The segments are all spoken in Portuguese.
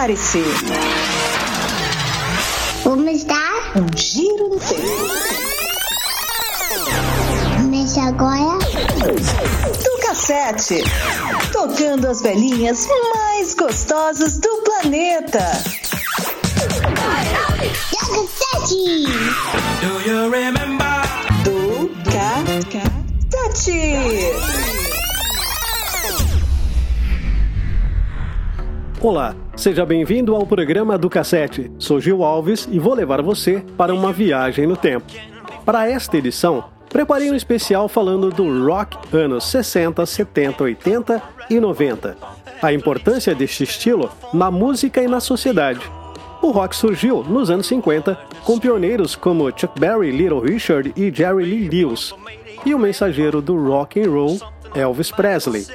Prepare-se. Vamos dar um giro no tempo. Começa agora. Do cassete. Tocando as velhinhas mais gostosas do planeta. Do cassete. Do you remember? Do cassete. Olá, seja bem-vindo ao programa do Cassete. Sou Gil Alves e vou levar você para uma viagem no tempo. Para esta edição, preparei um especial falando do rock anos 60, 70, 80 e 90. A importância deste estilo na música e na sociedade. O rock surgiu nos anos 50 com pioneiros como Chuck Berry, Little Richard e Jerry Lee Lewis, e o mensageiro do rock and roll, Elvis Presley.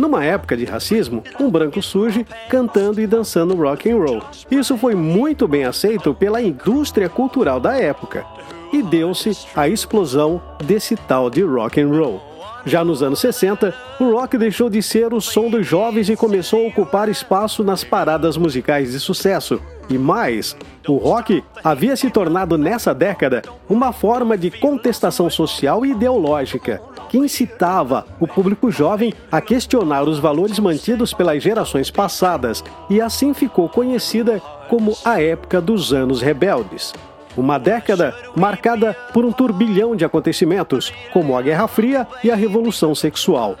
Numa época de racismo, um branco surge cantando e dançando rock and roll. Isso foi muito bem aceito pela indústria cultural da época e deu-se a explosão desse tal de rock and roll. Já nos anos 60, o rock deixou de ser o som dos jovens e começou a ocupar espaço nas paradas musicais de sucesso. E mais, o rock havia se tornado nessa década uma forma de contestação social e ideológica que incitava o público jovem a questionar os valores mantidos pelas gerações passadas e assim ficou conhecida como a época dos anos rebeldes. Uma década marcada por um turbilhão de acontecimentos, como a Guerra Fria e a Revolução Sexual.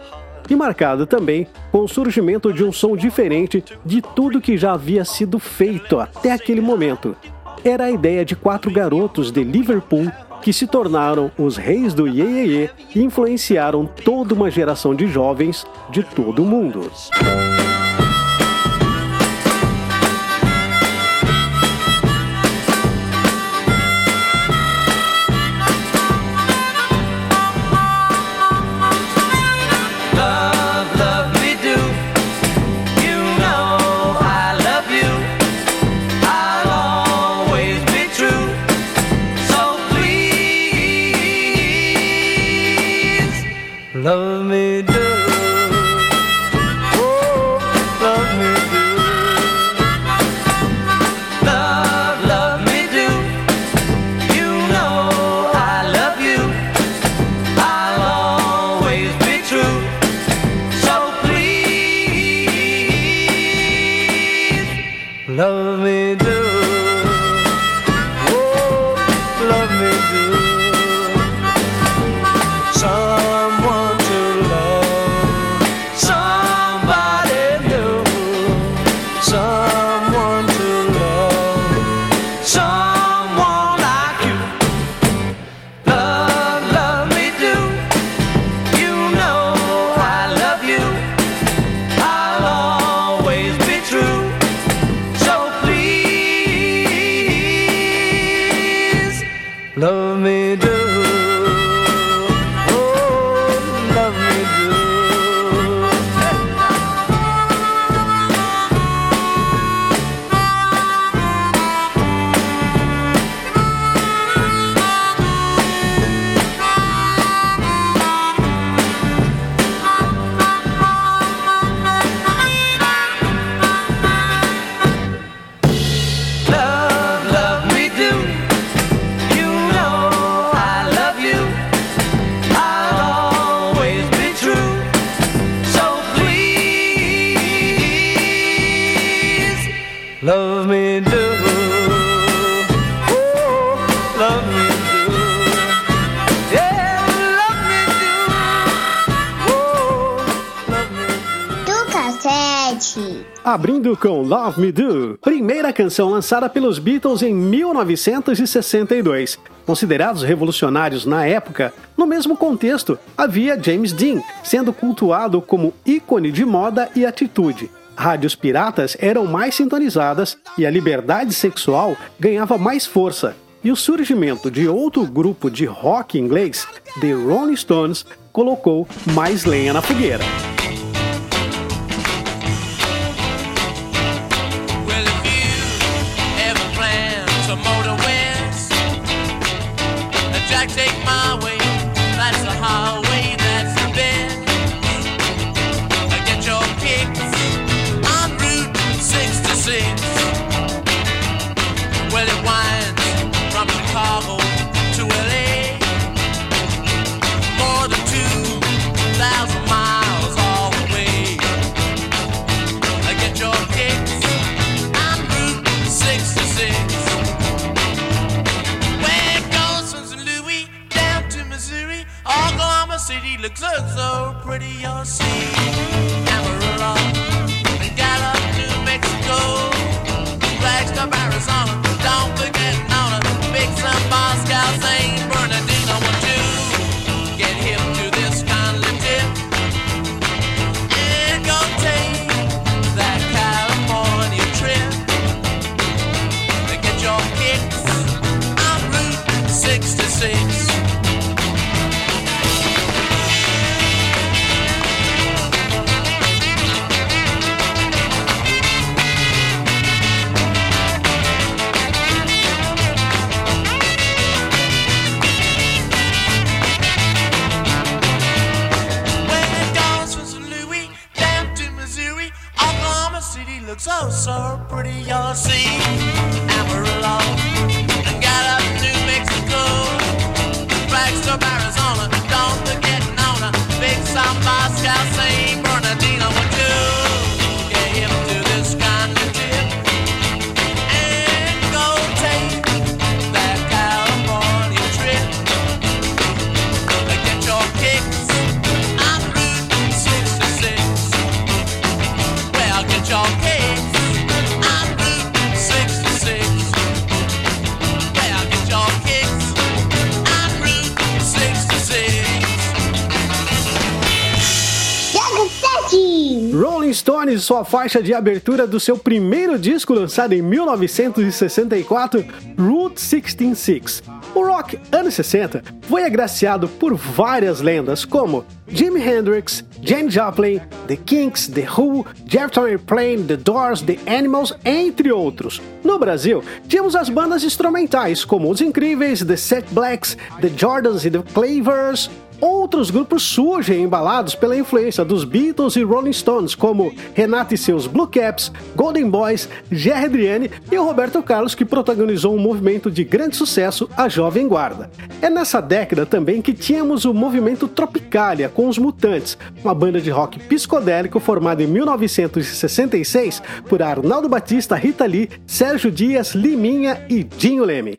E marcada também com o surgimento de um som diferente de tudo que já havia sido feito até aquele momento. Era a ideia de quatro garotos de Liverpool que se tornaram os reis do iê e influenciaram toda uma geração de jovens de todo o mundo. Com Love Me Do, primeira canção lançada pelos Beatles em 1962. Considerados revolucionários na época, no mesmo contexto, havia James Dean, sendo cultuado como ícone de moda e atitude. Rádios piratas eram mais sintonizadas e a liberdade sexual ganhava mais força. E o surgimento de outro grupo de rock inglês, The Rolling Stones, colocou mais lenha na fogueira. property you'll see. Stones, sua faixa de abertura do seu primeiro disco lançado em 1964, Route 166. O rock anos 60 foi agraciado por várias lendas como Jimi Hendrix, James Joplin, The Kinks, The Who, Jefferson Airplane, The Doors, The Animals, entre outros. No Brasil, tínhamos as bandas instrumentais como Os Incríveis, The Set Blacks, The Jordans e The Clavers, Outros grupos surgem embalados pela influência dos Beatles e Rolling Stones, como Renato e seus Blue Caps, Golden Boys, Jerry Adriane e o Roberto Carlos, que protagonizou um movimento de grande sucesso, a Jovem Guarda. É nessa década também que tínhamos o movimento Tropicalia com os Mutantes, uma banda de rock psicodélico formada em 1966 por Arnaldo Batista, Rita Lee, Sérgio Dias, Liminha e Dinho Leme.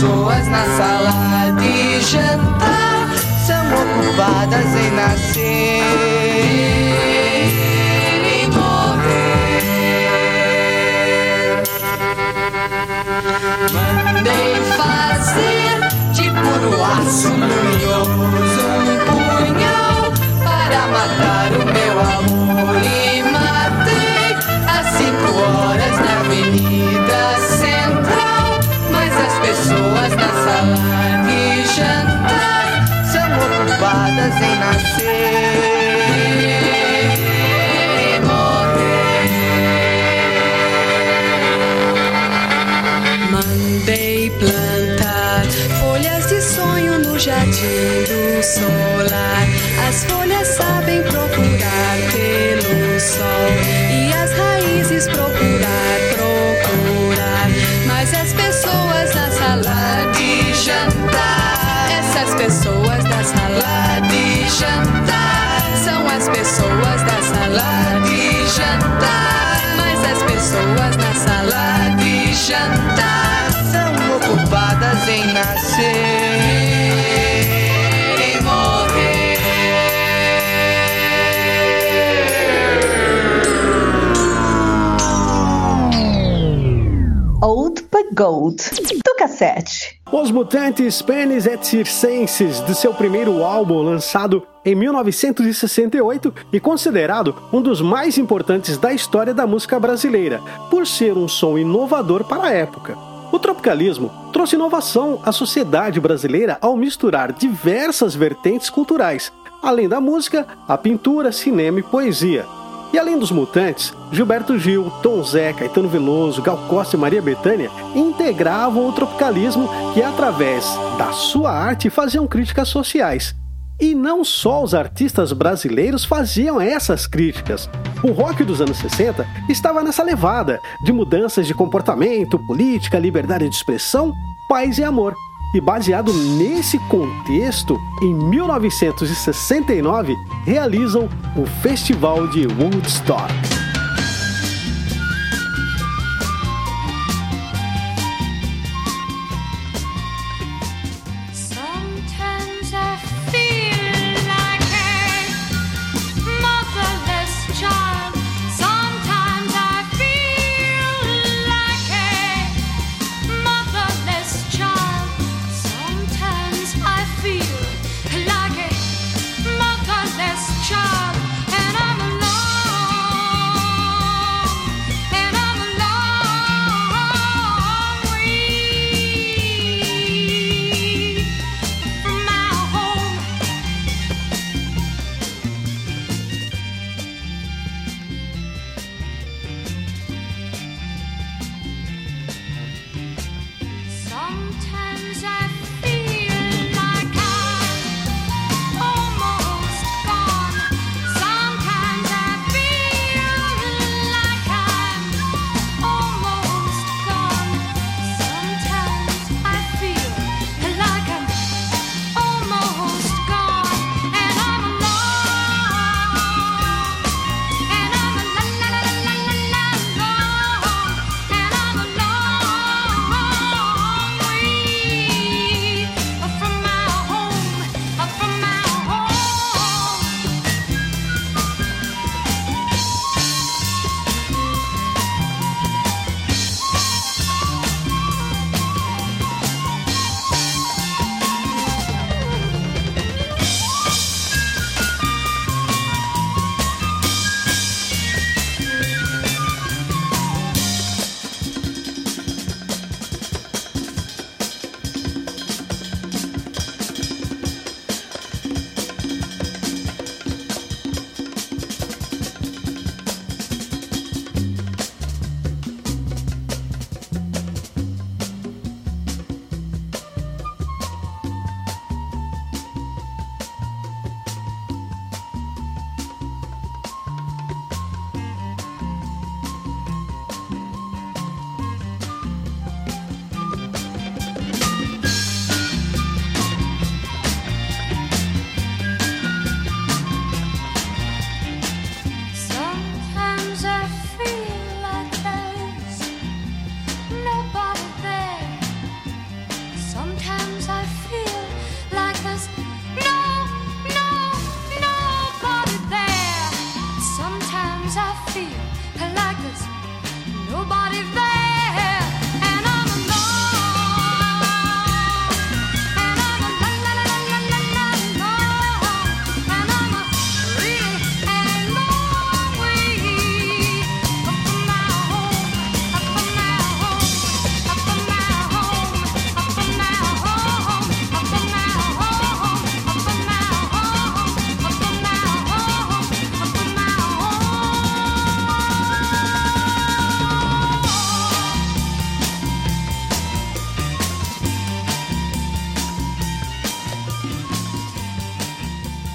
Pessoas na sala de jantar são ocupadas em nascer e morrer. Mandei fazer de puro aço luminoso um punhal para matar o meu amor pessoas na sala de jantar são ocupadas em nascer e morrer. Mandei plantar folhas de sonho no jardim do solar. As folhas sabem procurar pelo do cassete. Os Mutantes Penis et Circenses, de seu primeiro álbum lançado em 1968 e considerado um dos mais importantes da história da música brasileira, por ser um som inovador para a época. O tropicalismo trouxe inovação à sociedade brasileira ao misturar diversas vertentes culturais, além da música, a pintura, cinema e poesia. E além dos Mutantes, Gilberto Gil, Tom Zé, Caetano Veloso, Gal Costa e Maria Bethânia integravam o tropicalismo que, através da sua arte, faziam críticas sociais. E não só os artistas brasileiros faziam essas críticas. O rock dos anos 60 estava nessa levada de mudanças de comportamento, política, liberdade de expressão, paz e amor. E baseado nesse contexto, em 1969 realizam o Festival de Woodstock.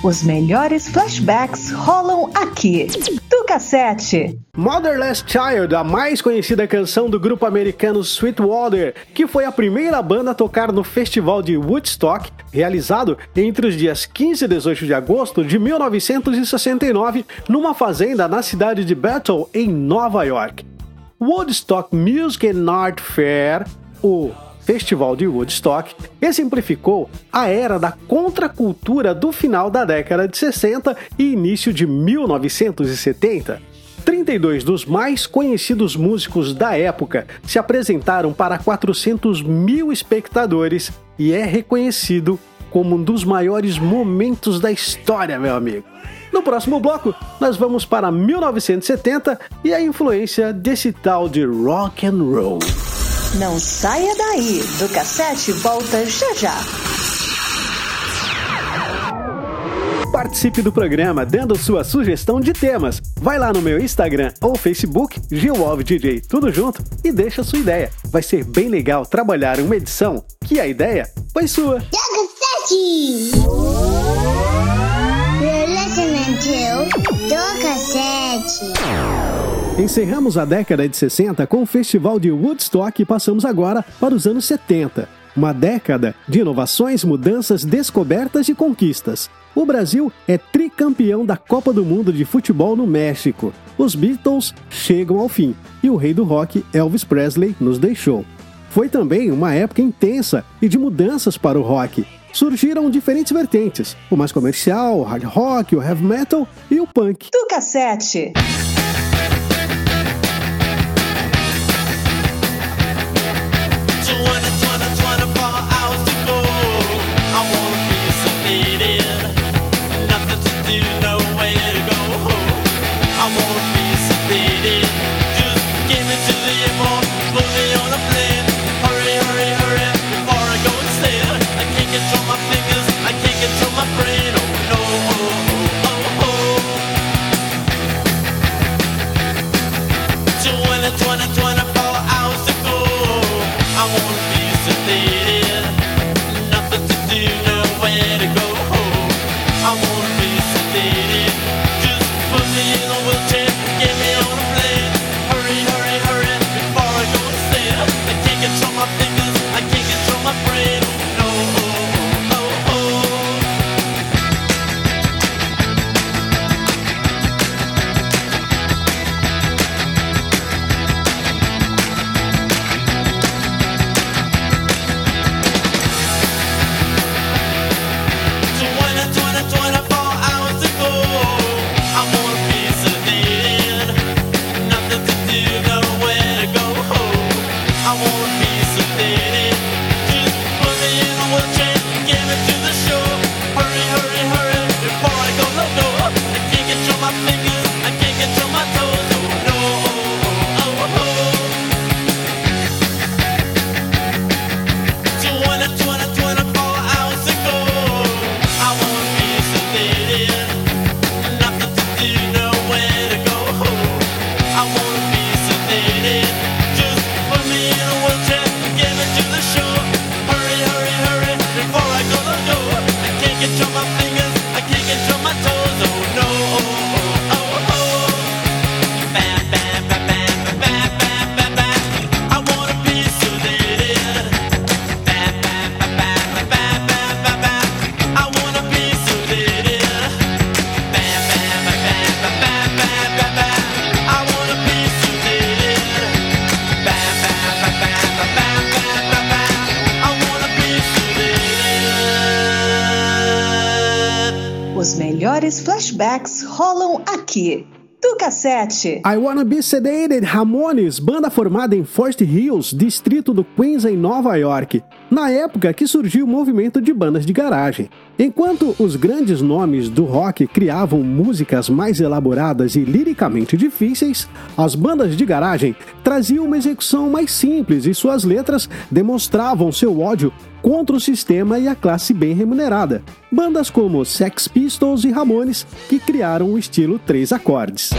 Os melhores flashbacks rolam aqui. Do cassete. Motherless Child, a mais conhecida canção do grupo americano Sweetwater, que foi a primeira banda a tocar no Festival de Woodstock, realizado entre os dias 15 e 18 de agosto de 1969, numa fazenda na cidade de Bethel, em Nova York. Woodstock Music and Art Fair, o Festival de Woodstock, exemplificou a era da contracultura do final da década de 60 e início de 1970. 32 dos mais conhecidos músicos da época se apresentaram para 400 mil espectadores e é reconhecido como um dos maiores momentos da história, meu amigo. No próximo bloco, nós vamos para 1970 e a influência desse tal de rock and roll. Não saia daí. Do cassete volta já já. Participe do programa dando sua sugestão de temas. Vai lá no meu Instagram ou Facebook, GilWolfDJ, tudo junto, e deixa sua ideia. Vai ser bem legal trabalhar uma edição que a ideia foi sua. Toca 7! Encerramos a década de 60 com o Festival de Woodstock e passamos agora para os anos 70. Uma década de inovações, mudanças, descobertas e conquistas. O Brasil é tricampeão da Copa do Mundo de Futebol no México. Os Beatles chegam ao fim e o rei do rock, Elvis Presley, nos deixou. Foi também uma época intensa e de mudanças para o rock. Surgiram diferentes vertentes: o mais comercial, o hard rock, o heavy metal e o punk. Do cassete. Aqui. Cassete. I Wanna Be Sedated Ramones, banda formada em Forest Hills, distrito do Queens, em Nova York, na época que surgiu o movimento de bandas de garagem. Enquanto os grandes nomes do rock criavam músicas mais elaboradas e liricamente difíceis, as bandas de garagem traziam uma execução mais simples e suas letras demonstravam seu ódio contra o sistema e a classe bem remunerada. Bandas como Sex Pistols e Ramones que criaram o estilo três acordes.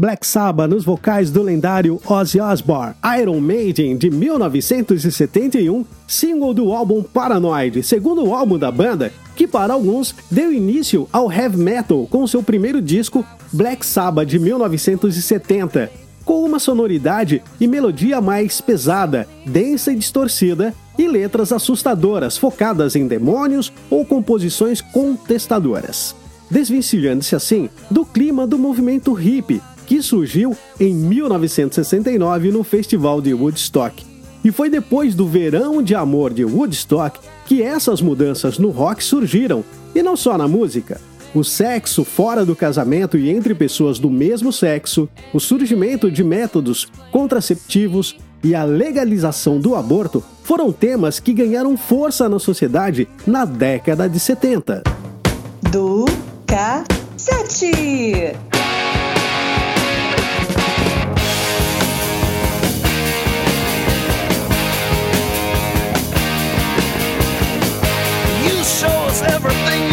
Black Sabbath nos vocais do lendário Ozzy Osbourne, Iron Maiden de 1971, single do álbum Paranoid, segundo álbum da banda, que para alguns deu início ao heavy metal com seu primeiro disco Black Sabbath de 1970, com uma sonoridade e melodia mais pesada, densa e distorcida, e letras assustadoras focadas em demônios ou composições contestadoras. Desvencilhando-se assim do clima do movimento hippie que surgiu em 1969 no Festival de Woodstock. E foi depois do Verão de Amor de Woodstock que essas mudanças no rock surgiram, e não só na música. O sexo fora do casamento e entre pessoas do mesmo sexo, o surgimento de métodos contraceptivos e a legalização do aborto foram temas que ganharam força na sociedade na década de 70. Do Cassete. Everything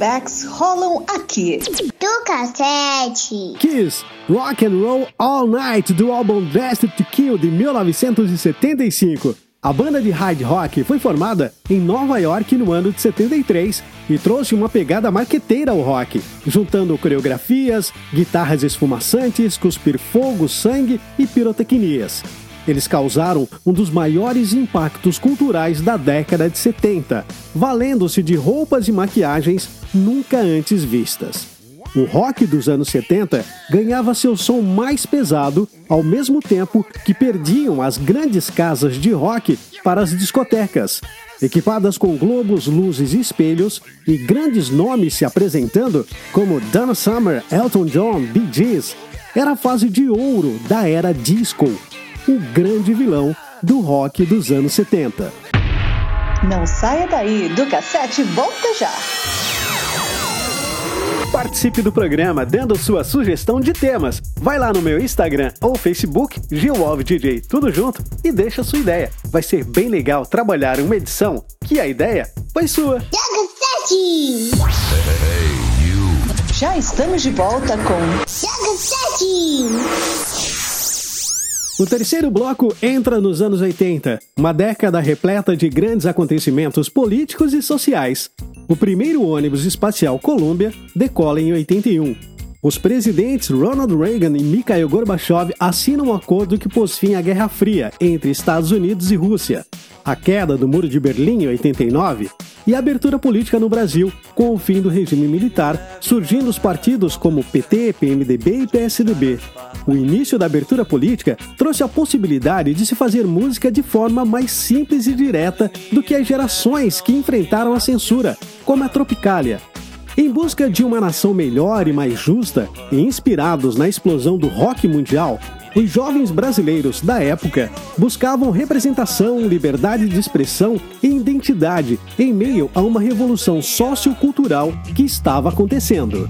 flashbacks rolam aqui. Do cassete. Kiss, Rock and Roll All Night do álbum Destined to Kill de 1975. A banda de hard rock foi formada em Nova York no ano de 73 e trouxe uma pegada marqueteira ao rock, juntando coreografias, guitarras esfumaçantes, cuspir fogo, sangue e pirotecnias. Eles causaram um dos maiores impactos culturais da década de 70, valendo-se de roupas e maquiagens nunca antes vistas. O rock dos anos 70 ganhava seu som mais pesado, ao mesmo tempo que perdiam as grandes casas de rock para as discotecas. Equipadas com globos, luzes e espelhos, e grandes nomes se apresentando, como Donna Summer, Elton John, Bee Gees, era a fase de ouro da era disco, o grande vilão do rock dos anos 70. Não saia daí, do cassete volta já. Participe do programa dando sua sugestão de temas. Vai lá no meu Instagram ou Facebook, GilWolfDJ, tudo junto, e deixa sua ideia. Vai ser bem legal trabalhar uma edição que a ideia foi sua. Cassete. Já estamos de volta com cassete. O terceiro bloco entra nos anos 80, uma década repleta de grandes acontecimentos políticos e sociais. O primeiro ônibus espacial Columbia decola em 81. Os presidentes Ronald Reagan e Mikhail Gorbachev assinam um acordo que pôs fim à Guerra Fria entre Estados Unidos e Rússia. A queda do Muro de Berlim em 89 e a abertura política no Brasil, com o fim do regime militar, surgindo os partidos como PT, PMDB e PSDB. O início da abertura política trouxe a possibilidade de se fazer música de forma mais simples e direta do que as gerações que enfrentaram a censura, como a Tropicália. Em busca de uma nação melhor e mais justa, e inspirados na explosão do rock mundial, os jovens brasileiros da época buscavam representação, liberdade de expressão e identidade em meio a uma revolução sociocultural que estava acontecendo.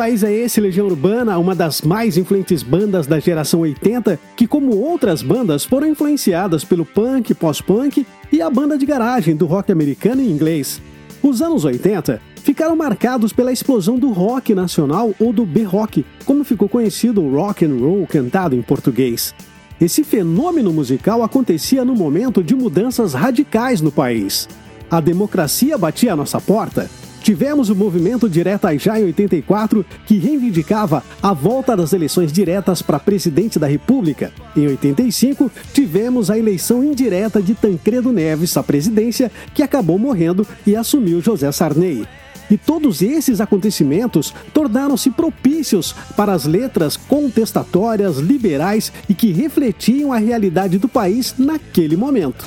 País é esse, Legião Urbana, uma das mais influentes bandas da geração 80, que, como outras bandas, foram influenciadas pelo punk, pós-punk e a banda de garagem do rock americano e inglês. Os anos 80 ficaram marcados pela explosão do rock nacional ou do B-rock, como ficou conhecido o rock and roll cantado em português. Esse fenômeno musical acontecia no momento de mudanças radicais no país. A democracia batia à nossa porta. Tivemos o movimento Diretas Já em 84, que reivindicava a volta das eleições diretas para presidente da República. Em 85, tivemos a eleição indireta de Tancredo Neves à presidência, que acabou morrendo e assumiu José Sarney. E todos esses acontecimentos tornaram-se propícios para as letras contestatórias, liberais e que refletiam a realidade do país naquele momento.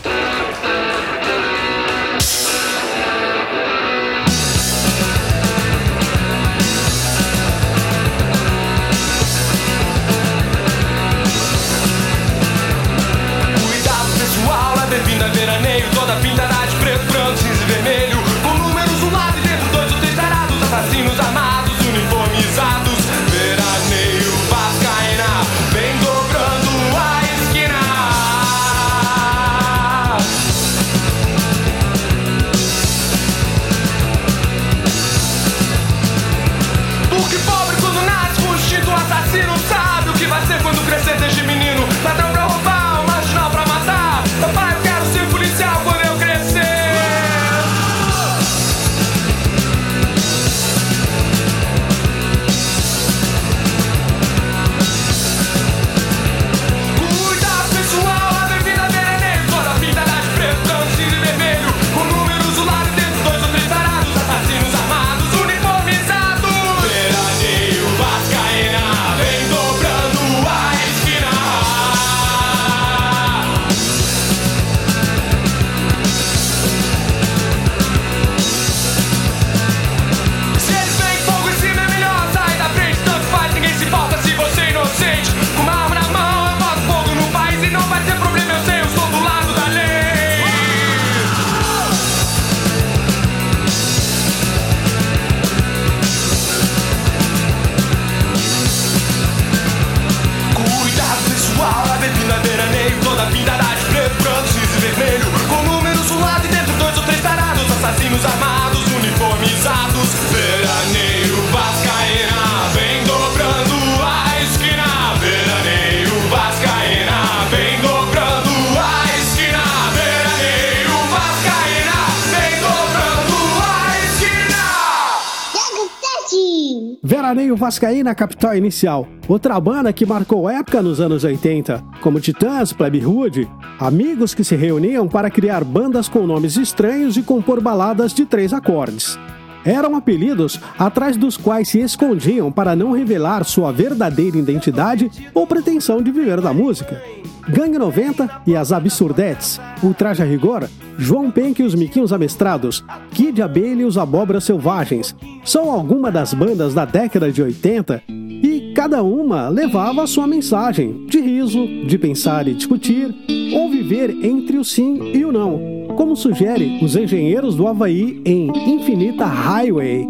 Veraneio Vascaína Capital Inicial, outra banda que marcou época nos anos 80, como Titãs, Plebe Hood, amigos que se reuniam para criar bandas com nomes estranhos e compor baladas de três acordes. Eram apelidos atrás dos quais se escondiam para não revelar sua verdadeira identidade ou pretensão de viver da música. Gangue 90 e as Absurdetes, Ultraja Rigor, João Penck e os Miquinhos Amestrados, Kid Abelha e os Abóboras Selvagens, são algumas das bandas da década de 80 e cada uma levava a sua mensagem de riso, de pensar e discutir, ou viver entre o sim e o não, como sugere os engenheiros do Havaí em Infinita Highway.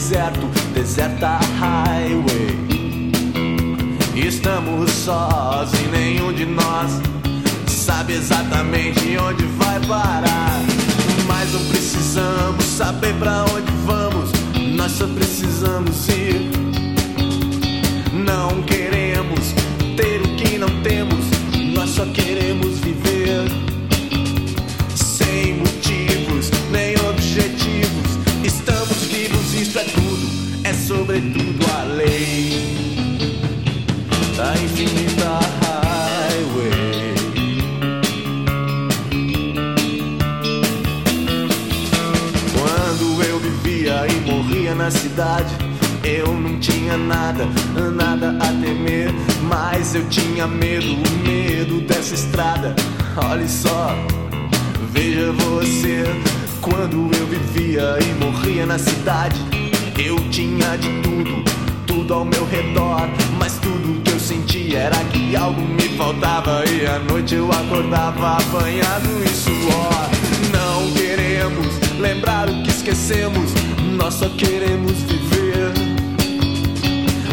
Deserto, deserta highway. Estamos sós e nenhum de nós sabe exatamente onde vai parar. Mas não precisamos saber pra onde vamos, nós só precisamos ir. Não queremos acordava apanhado em suor. Não queremos lembrar o que esquecemos, nós só queremos viver.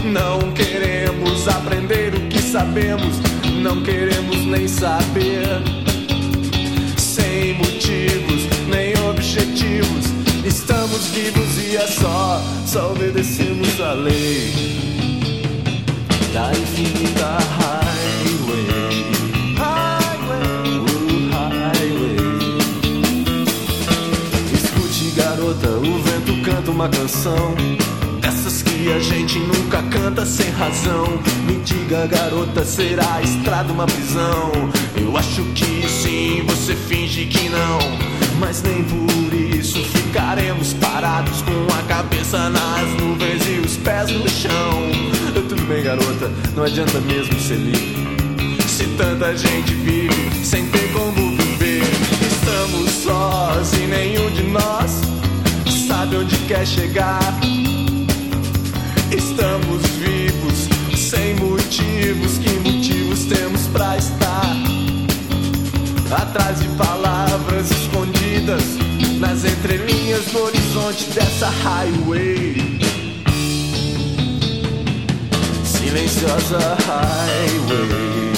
Não queremos aprender o que sabemos, não queremos nem saber. Uma canção. Essas que a gente nunca canta sem razão. Me diga, garota, será a estrada uma prisão? Eu acho que sim, você finge que não. Mas nem por isso ficaremos parados com a cabeça nas nuvens e os pés no chão. Tudo bem, garota, não adianta mesmo ser livre. Se tanta gente vive sem ter como viver, estamos sós e nenhum de nós onde quer chegar. Estamos vivos sem motivos, que motivos temos pra estar? Atrás de palavras escondidas nas entrelinhas do horizonte dessa highway. Silenciosa highway.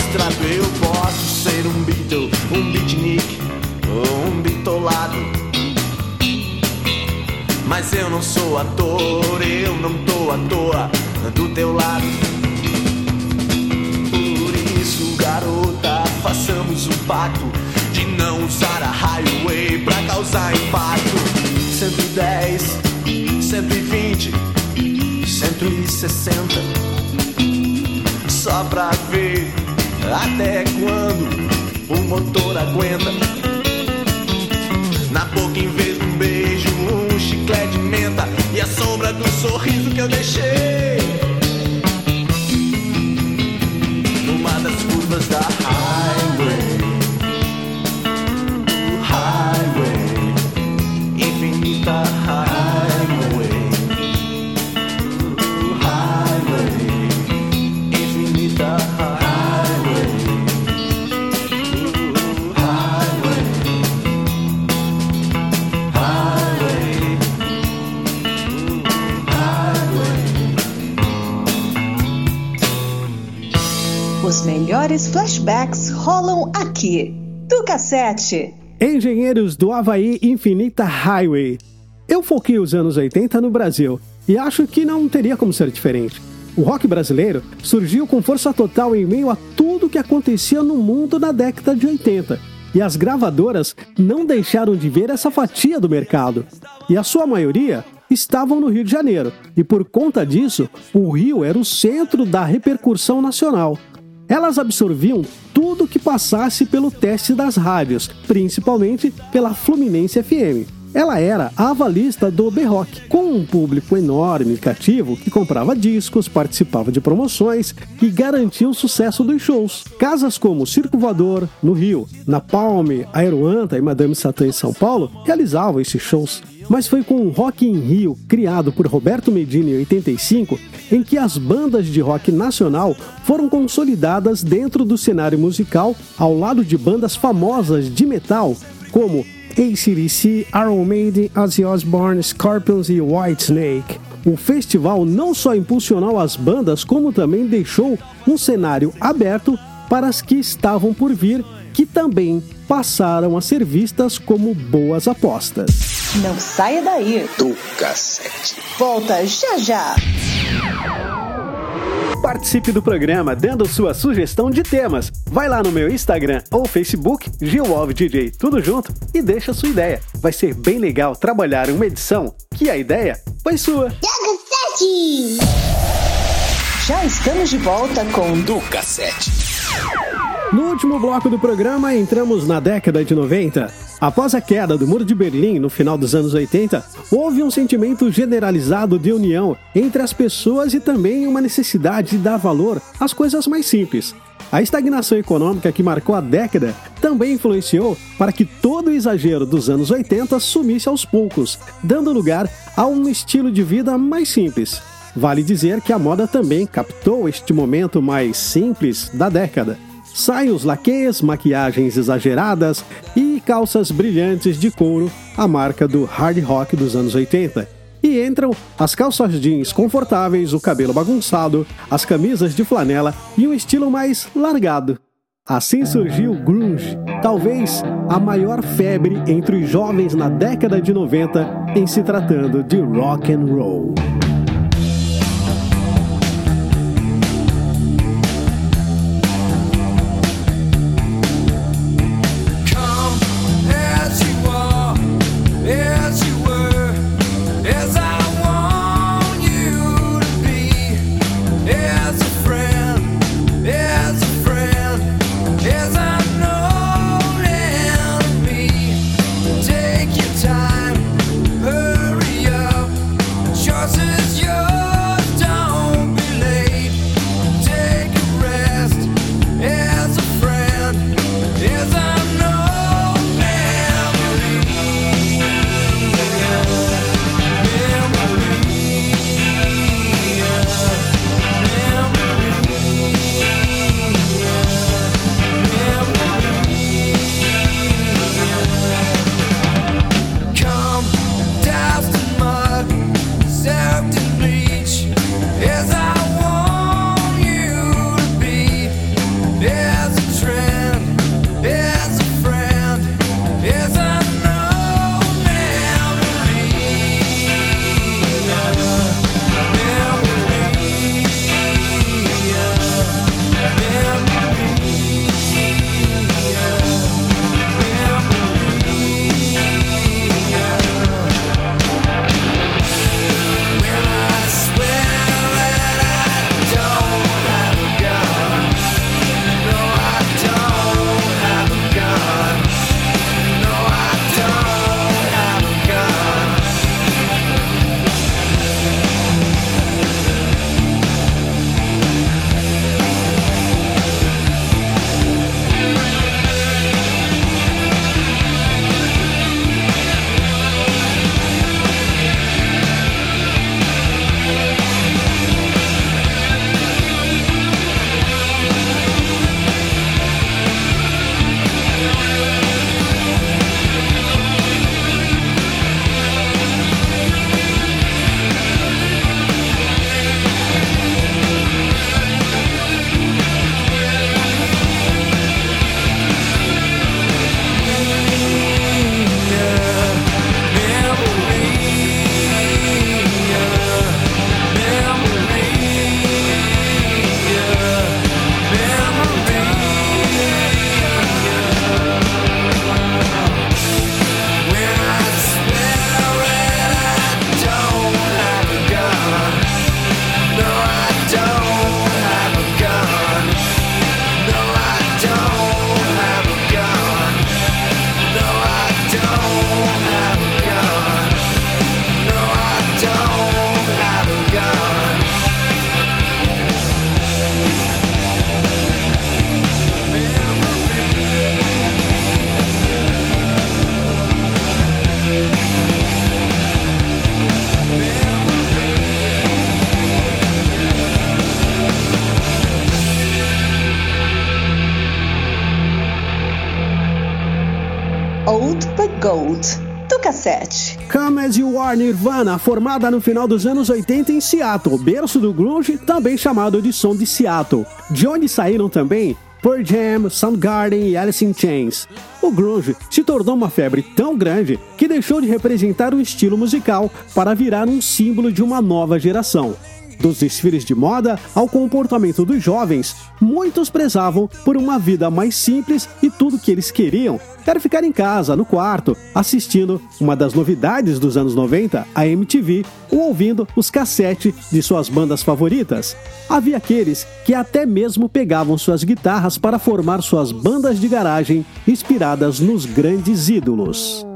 Abstrato. Eu posso ser um Beatle, um beatnik ou um bitolado. Mas eu não sou ator, eu não tô à toa do teu lado. Por isso, garota, façamos um pacto de não usar a highway pra causar impacto. 110, 120, 160. Só pra ver até quando o motor aguenta. Na boca, em vez de um beijo, um chiclete de menta e a sombra do sorriso que eu deixei. numa das curvas da highway. Melhores flashbacks rolam aqui. Do cassete. Engenheiros do Havaí Infinita Highway. Eu foquei os anos 80 no Brasil e acho que não teria como ser diferente. O rock brasileiro surgiu com força total em meio a tudo que acontecia no mundo na década de 80. E as gravadoras não deixaram de ver essa fatia do mercado. E a sua maioria estavam no Rio de Janeiro. E por conta disso, o Rio era o centro da repercussão nacional. Elas absorviam tudo que passasse pelo teste das rádios, principalmente pela Fluminense FM. Ela era a avalista do B-Rock, com um público enorme e cativo que comprava discos, participava de promoções e garantia o sucesso dos shows. Casas como Circo Voador, no Rio, Napalm, Aeroanta e Madame Satã em São Paulo realizavam esses shows. Mas foi com o Rock in Rio, criado por Roberto Medina em 85, em que as bandas de rock nacional foram consolidadas dentro do cenário musical ao lado de bandas famosas de metal, como AC/DC, Iron Maiden, Ozzy Osbourne, Scorpions e Whitesnake. O festival não só impulsionou as bandas, como também deixou um cenário aberto para as que estavam por vir, que também passaram a ser vistas como boas apostas. Não saia daí. do cassete. Volta já já. Participe do programa dando sua sugestão de temas. Vai lá no meu Instagram ou Facebook, GilWolfDJ, tudo junto, e deixa sua ideia. Vai ser bem legal trabalhar uma edição que a ideia foi sua. Cassete. Já estamos de volta com Do cassete. No último bloco do programa, entramos na década de 90. Após a queda do Muro de Berlim no final dos anos 80, houve um sentimento generalizado de união entre as pessoas e também uma necessidade de dar valor às coisas mais simples. A estagnação econômica que marcou a década também influenciou para que todo o exagero dos anos 80 sumisse aos poucos, dando lugar a um estilo de vida mais simples. Vale dizer que a moda também captou este momento mais simples da década. Saios laquês, maquiagens exageradas e calças brilhantes de couro, a marca do hard rock dos anos 80. E entram as calças jeans confortáveis, o cabelo bagunçado, as camisas de flanela e um estilo mais largado. Assim surgiu o grunge, talvez a maior febre entre os jovens na década de 90 em se tratando de rock and roll. Are Nirvana, formada no final dos anos 80 em Seattle, berço do grunge, também chamado de som de Seattle, de onde saíram também Pearl Jam, Soundgarden e Alice in Chains. O grunge se tornou uma febre tão grande que deixou de representar um estilo musical para virar um símbolo de uma nova geração. Dos desfiles de moda ao comportamento dos jovens, muitos prezavam por uma vida mais simples e tudo que eles queriam era ficar em casa, no quarto, assistindo uma das novidades dos anos 90, a MTV, ou ouvindo os cassetes de suas bandas favoritas. Havia aqueles que até mesmo pegavam suas guitarras para formar suas bandas de garagem inspiradas nos grandes ídolos.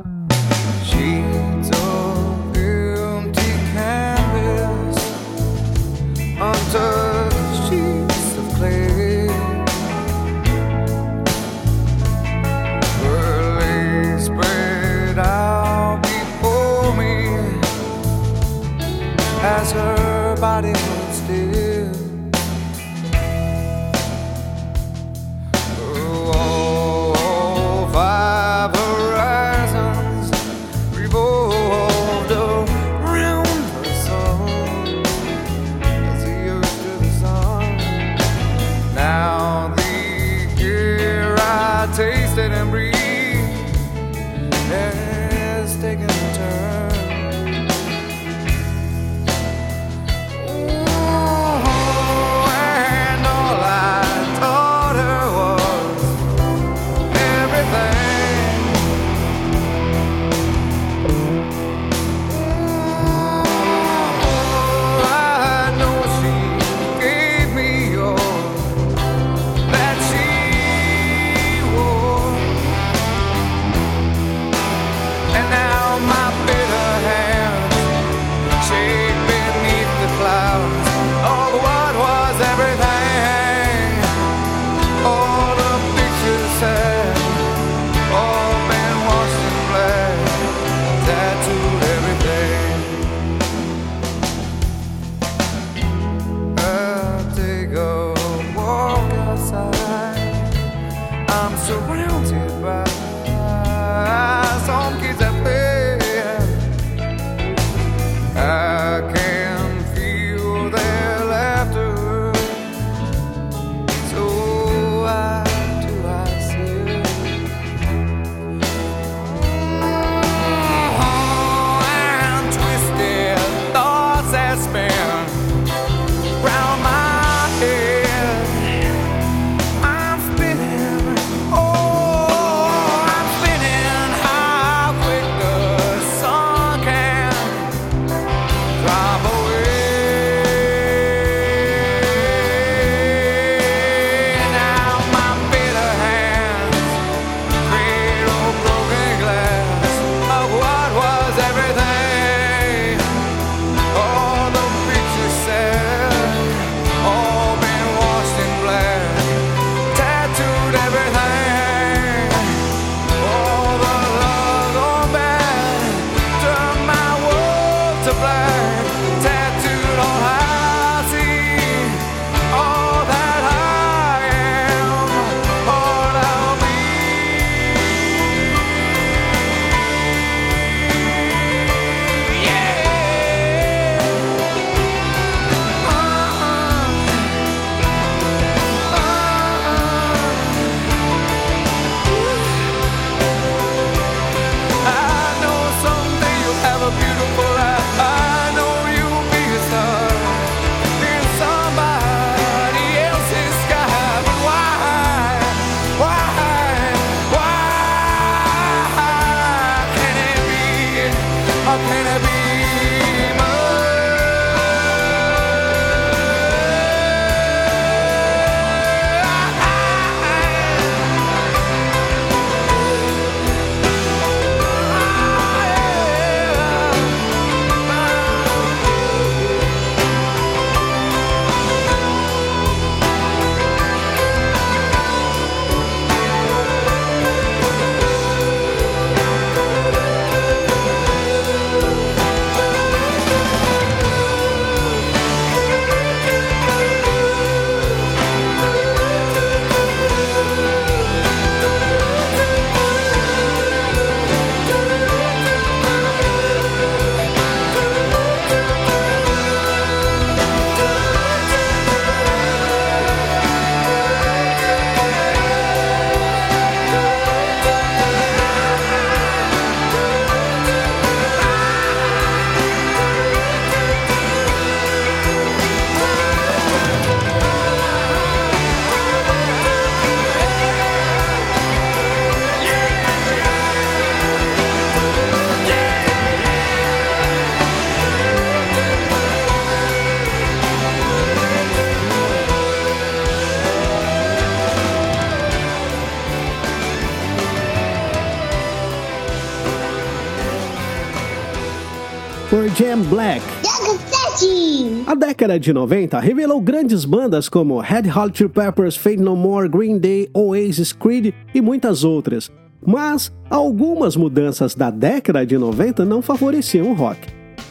Jam Black. Joga 7. A década de 90 revelou grandes bandas como Red Hot Chili Peppers, Fate No More, Green Day, Oasis, Creed e muitas outras. Mas algumas mudanças da década de 90 não favoreciam o rock.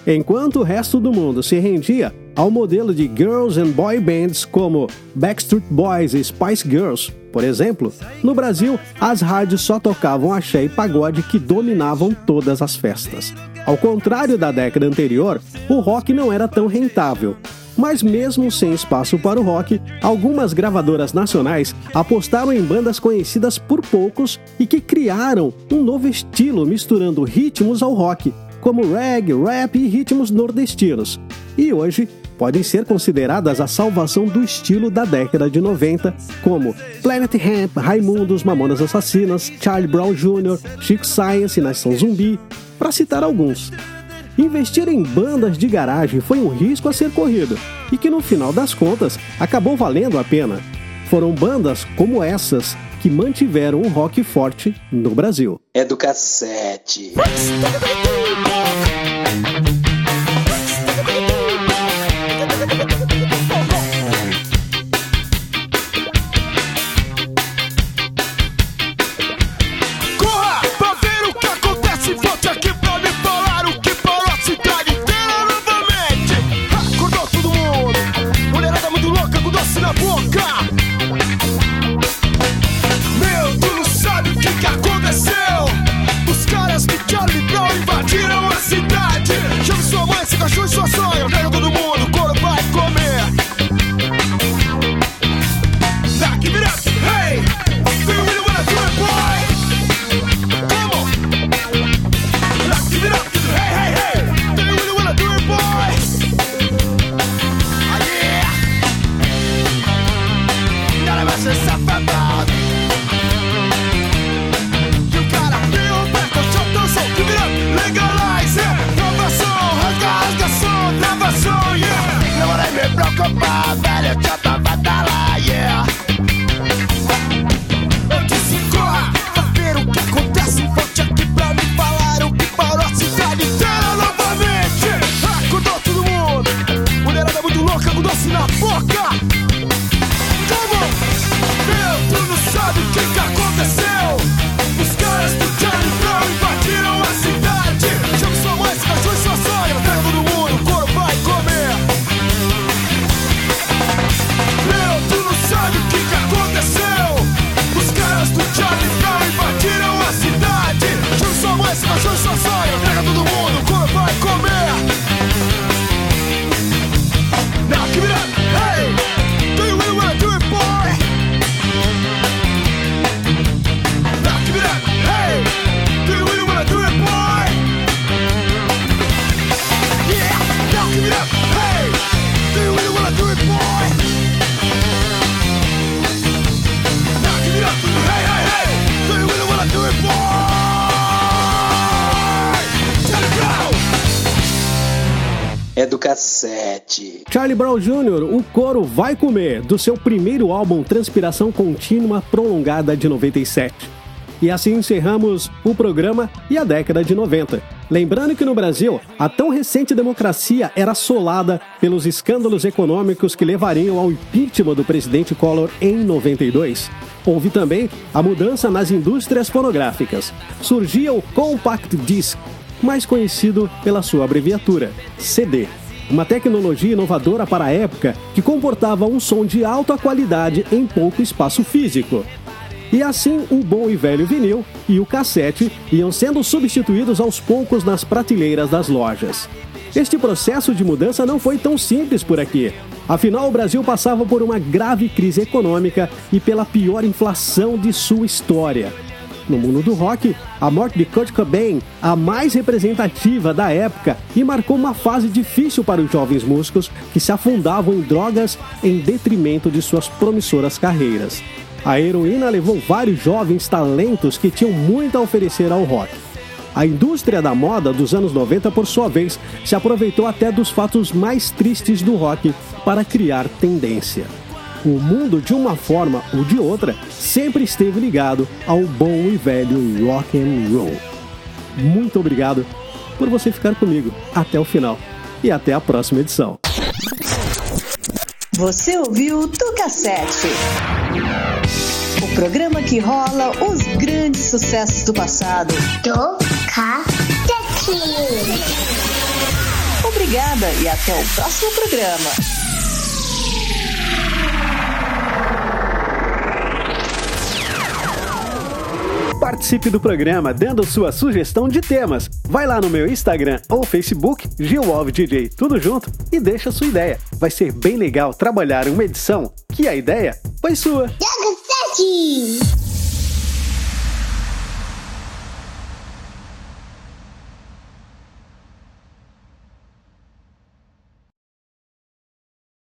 Enquanto o resto do mundo se rendia ao modelo de girls and boy bands como Backstreet Boys e Spice Girls, por exemplo, no Brasil as rádios só tocavam axé e pagode que dominavam todas as festas. Ao contrário da década anterior, o rock não era tão rentável. Mas mesmo sem espaço para o rock, algumas gravadoras nacionais apostaram em bandas conhecidas por poucos e que criaram um novo estilo misturando ritmos ao rock, como reggae, rap e ritmos nordestinos. E hoje podem ser consideradas a salvação do estilo da década de 90, como Planet Hemp, Raimundos, Mamonas Assassinas, Charlie Brown Jr., Chico Science e Nação Zumbi, para citar alguns. Investir em bandas de garagem foi um risco a ser corrido e que no final das contas acabou valendo a pena. Foram bandas como essas que mantiveram o rock forte no Brasil. É do seu primeiro álbum Transpiração Contínua Prolongada de 97. E assim encerramos o programa e a década de 90. Lembrando que no Brasil, a tão recente democracia era assolada pelos escândalos econômicos que levariam ao impeachment do presidente Collor em 92. Houve também a mudança nas indústrias fonográficas. Surgia o Compact Disc, mais conhecido pela sua abreviatura, CD. Uma tecnologia inovadora para a época que comportava um som de alta qualidade em pouco espaço físico. E assim, o bom e velho vinil e o cassete iam sendo substituídos aos poucos nas prateleiras das lojas. Este processo de mudança não foi tão simples por aqui. Afinal, o Brasil passava por uma grave crise econômica e pela pior inflação de sua história. No mundo do rock, a morte de Kurt Cobain, a mais representativa da época, e marcou uma fase difícil para os jovens músicos que se afundavam em drogas em detrimento de suas promissoras carreiras. A heroína levou vários jovens talentos que tinham muito a oferecer ao rock. A indústria da moda dos anos 90, por sua vez, se aproveitou até dos fatos mais tristes do rock para criar tendência. O mundo, de uma forma ou de outra, sempre esteve ligado ao bom e velho rock and roll. Muito obrigado por você ficar comigo até o final. E até a próxima edição. Você ouviu Tucassete. O programa que rola os grandes sucessos do passado. Do cacete. Obrigada e até o próximo programa. Participe do programa dando sua sugestão de temas. Vai lá no meu Instagram ou Facebook, GilWolfDJ, tudo junto, e deixa sua ideia. Vai ser bem legal trabalhar uma edição que a ideia foi sua. Cacete.